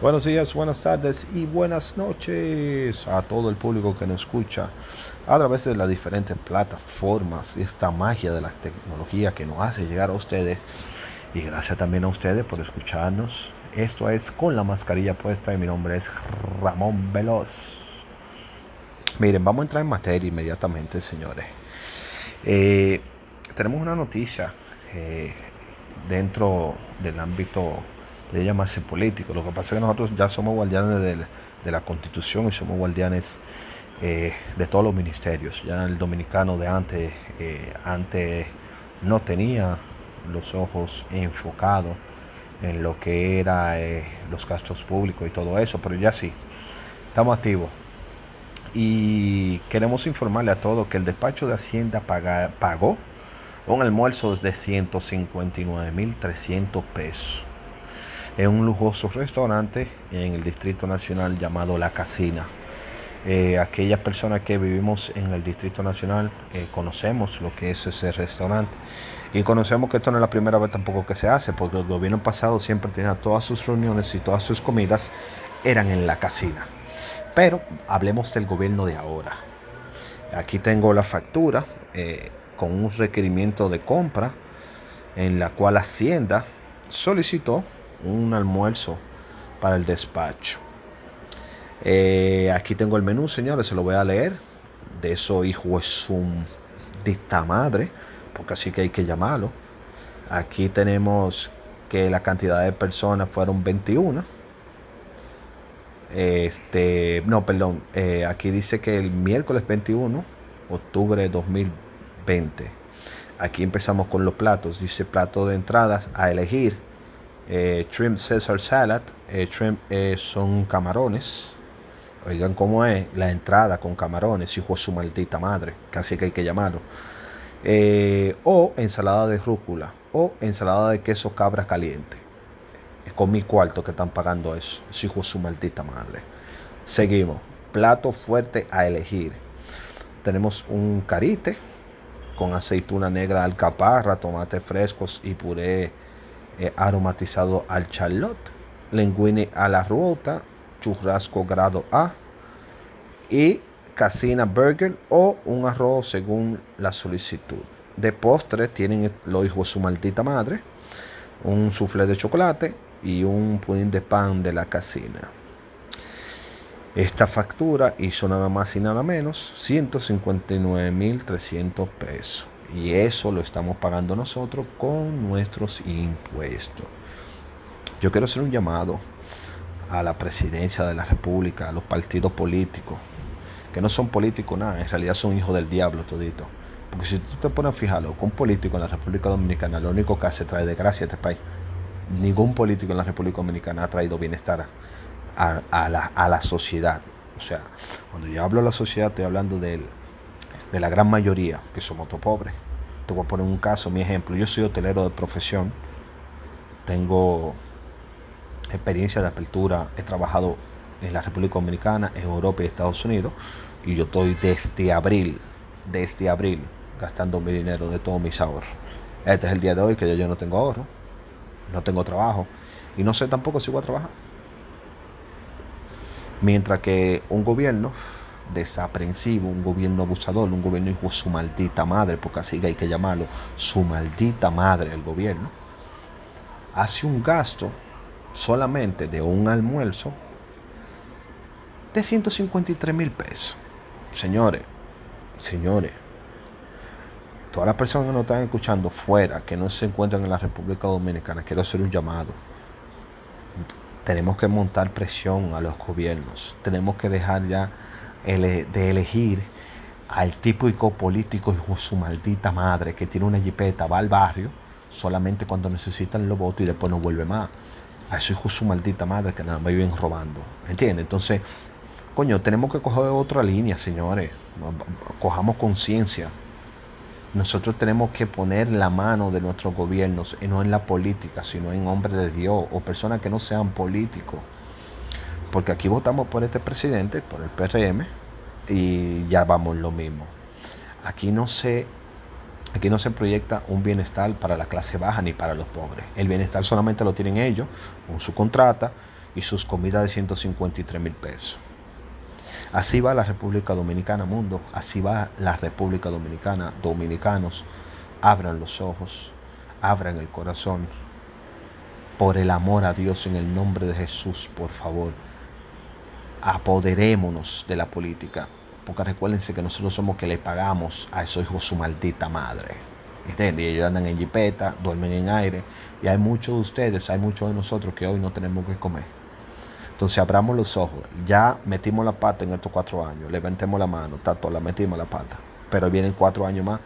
Buenos días, buenas tardes y buenas noches a todo el público que nos escucha a través de las diferentes plataformas, esta magia de la tecnología que nos hace llegar a ustedes y gracias también a ustedes por escucharnos. Esto es con la mascarilla puesta y mi nombre es Ramón Veloz. Miren, vamos a entrar en materia inmediatamente, señores. Eh, tenemos una noticia eh, dentro del ámbito de llamarse político. Lo que pasa es que nosotros ya somos guardianes de, la constitución y somos guardianes eh, de todos los ministerios. Ya el dominicano de antes, eh, antes no tenía los ojos enfocados en lo que era eh, los gastos públicos y todo eso, pero ya sí, estamos activos. Y queremos informarle a todos que el despacho de Hacienda pagó un almuerzo de 159.300 pesos es un lujoso restaurante en el Distrito Nacional llamado La Casina. Eh, aquellas personas que vivimos en el Distrito Nacional eh, conocemos lo que es ese restaurante y conocemos que esto no es la primera vez tampoco que se hace, porque el gobierno pasado siempre tenía todas sus reuniones y todas sus comidas eran en la casina. Pero hablemos del gobierno de ahora. Aquí tengo la factura eh, con un requerimiento de compra en la cual Hacienda solicitó un almuerzo para el despacho. Eh, aquí tengo el menú, señores, se lo voy a leer. De eso, hijo es un dicta madre, porque así que hay que llamarlo. Aquí tenemos que la cantidad de personas fueron 21. Este, no, perdón, eh, aquí dice que el miércoles 21, octubre de 2020. Aquí empezamos con los platos. Dice plato de entradas a elegir eh, shrimp Caesar Salad. Eh, shrimp eh, son camarones. Oigan cómo es la entrada con camarones, hijo de su maldita madre, casi que hay que llamarlo. Eh, o ensalada de rúcula o ensalada de queso cabra caliente. Es con mi cuarto que están pagando eso, hijo de su maldita madre. Seguimos. Plato fuerte a elegir. Tenemos un carite con aceituna negra alcaparra, tomates frescos y puré aromatizado al charlotte, linguine a la ruota, churrasco grado A y casina burger o un arroz según la solicitud. De postre tienen lo hijo de su maldita madre, un soufflé de chocolate y un pudín de pan de la casina. Esta factura hizo nada más y nada menos 159.300 pesos y eso lo estamos pagando nosotros con nuestros impuestos. Yo quiero hacer un llamado a la presidencia de la República, a los partidos políticos, que no son políticos nada, en realidad son hijos del diablo todito. Porque si tú te pones a fijarlo, con un político en la República Dominicana lo único que hace es traer desgracia a este país. Ningún político en la República Dominicana ha traído bienestar a la sociedad. O sea, cuando yo hablo de la sociedad estoy hablando del de la gran mayoría que somos pobres. Te voy a poner un caso, mi ejemplo. Yo soy hotelero de profesión, tengo experiencia de apertura, he trabajado en la República Dominicana, en Europa y Estados Unidos, y yo estoy desde abril, desde abril, gastando mi dinero de todos mis ahorros. Este es el día de hoy que yo, yo no tengo ahorro, no tengo trabajo, y no sé tampoco si voy a trabajar. Mientras que un gobierno desaprensivo, un gobierno abusador, un gobierno hijo de su maldita madre, porque así hay que llamarlo, su maldita madre el gobierno, hace un gasto solamente de un almuerzo de 153 mil pesos. Señores, señores, todas las personas que nos están escuchando fuera, que no se encuentran en la República Dominicana, quiero hacer un llamado. Tenemos que montar presión a los gobiernos. Tenemos que dejar ya de elegir al típico político hijo su maldita madre que tiene una jipeta, va al barrio solamente cuando necesitan los votos y después no vuelve más. A esos hijos su maldita madre que nada más viven robando. ¿Entiendes? Entonces, coño, tenemos que coger otra línea, señores. Cojamos conciencia. Nosotros tenemos que poner la mano de nuestros gobiernos, y no en la política, sino en hombres de Dios o personas que no sean políticos porque aquí votamos por este presidente, por el PRM, y ya vamos lo mismo. Aquí no se, aquí no se proyecta un bienestar para la clase baja ni para los pobres. El bienestar solamente lo tienen ellos con su contrata y sus comidas de 153 mil pesos. Así va la República Dominicana, mundo. Así va la República Dominicana. Dominicanos, abran los ojos, abran el corazón. Por el amor a Dios, en el nombre de Jesús, por favor, apoderémonos de la política. Porque recuérdense que nosotros somos que le pagamos a esos hijos su maldita madre. ¿Entiendes? Y ellos andan en jipeta, duermen en aire. Y hay muchos de ustedes, hay muchos de nosotros que hoy no tenemos que comer. Entonces abramos los ojos. Ya metimos la pata en estos cuatro años. Levantemos la mano, tato, la metimos la pata. Pero vienen cuatro años más.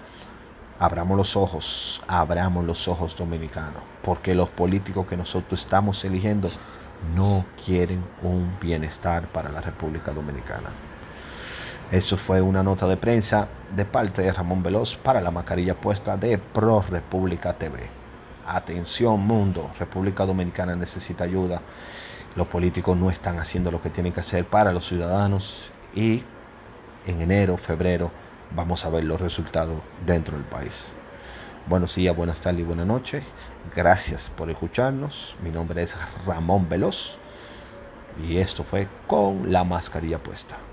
Abramos los ojos, abramos los ojos dominicanos. Porque los políticos que nosotros estamos eligiendo no quieren un bienestar para la República Dominicana. Eso fue una nota de prensa de parte de Ramón Veloz para la mascarilla puesta de Pro República TV. Atención mundo, República Dominicana necesita ayuda. Los políticos no están haciendo lo que tienen que hacer para los ciudadanos y en enero, febrero vamos a ver los resultados dentro del país. Buenos días, buenas tardes y buenas noches. Gracias por escucharnos. Mi nombre es Ramón Veloz y esto fue con la mascarilla puesta.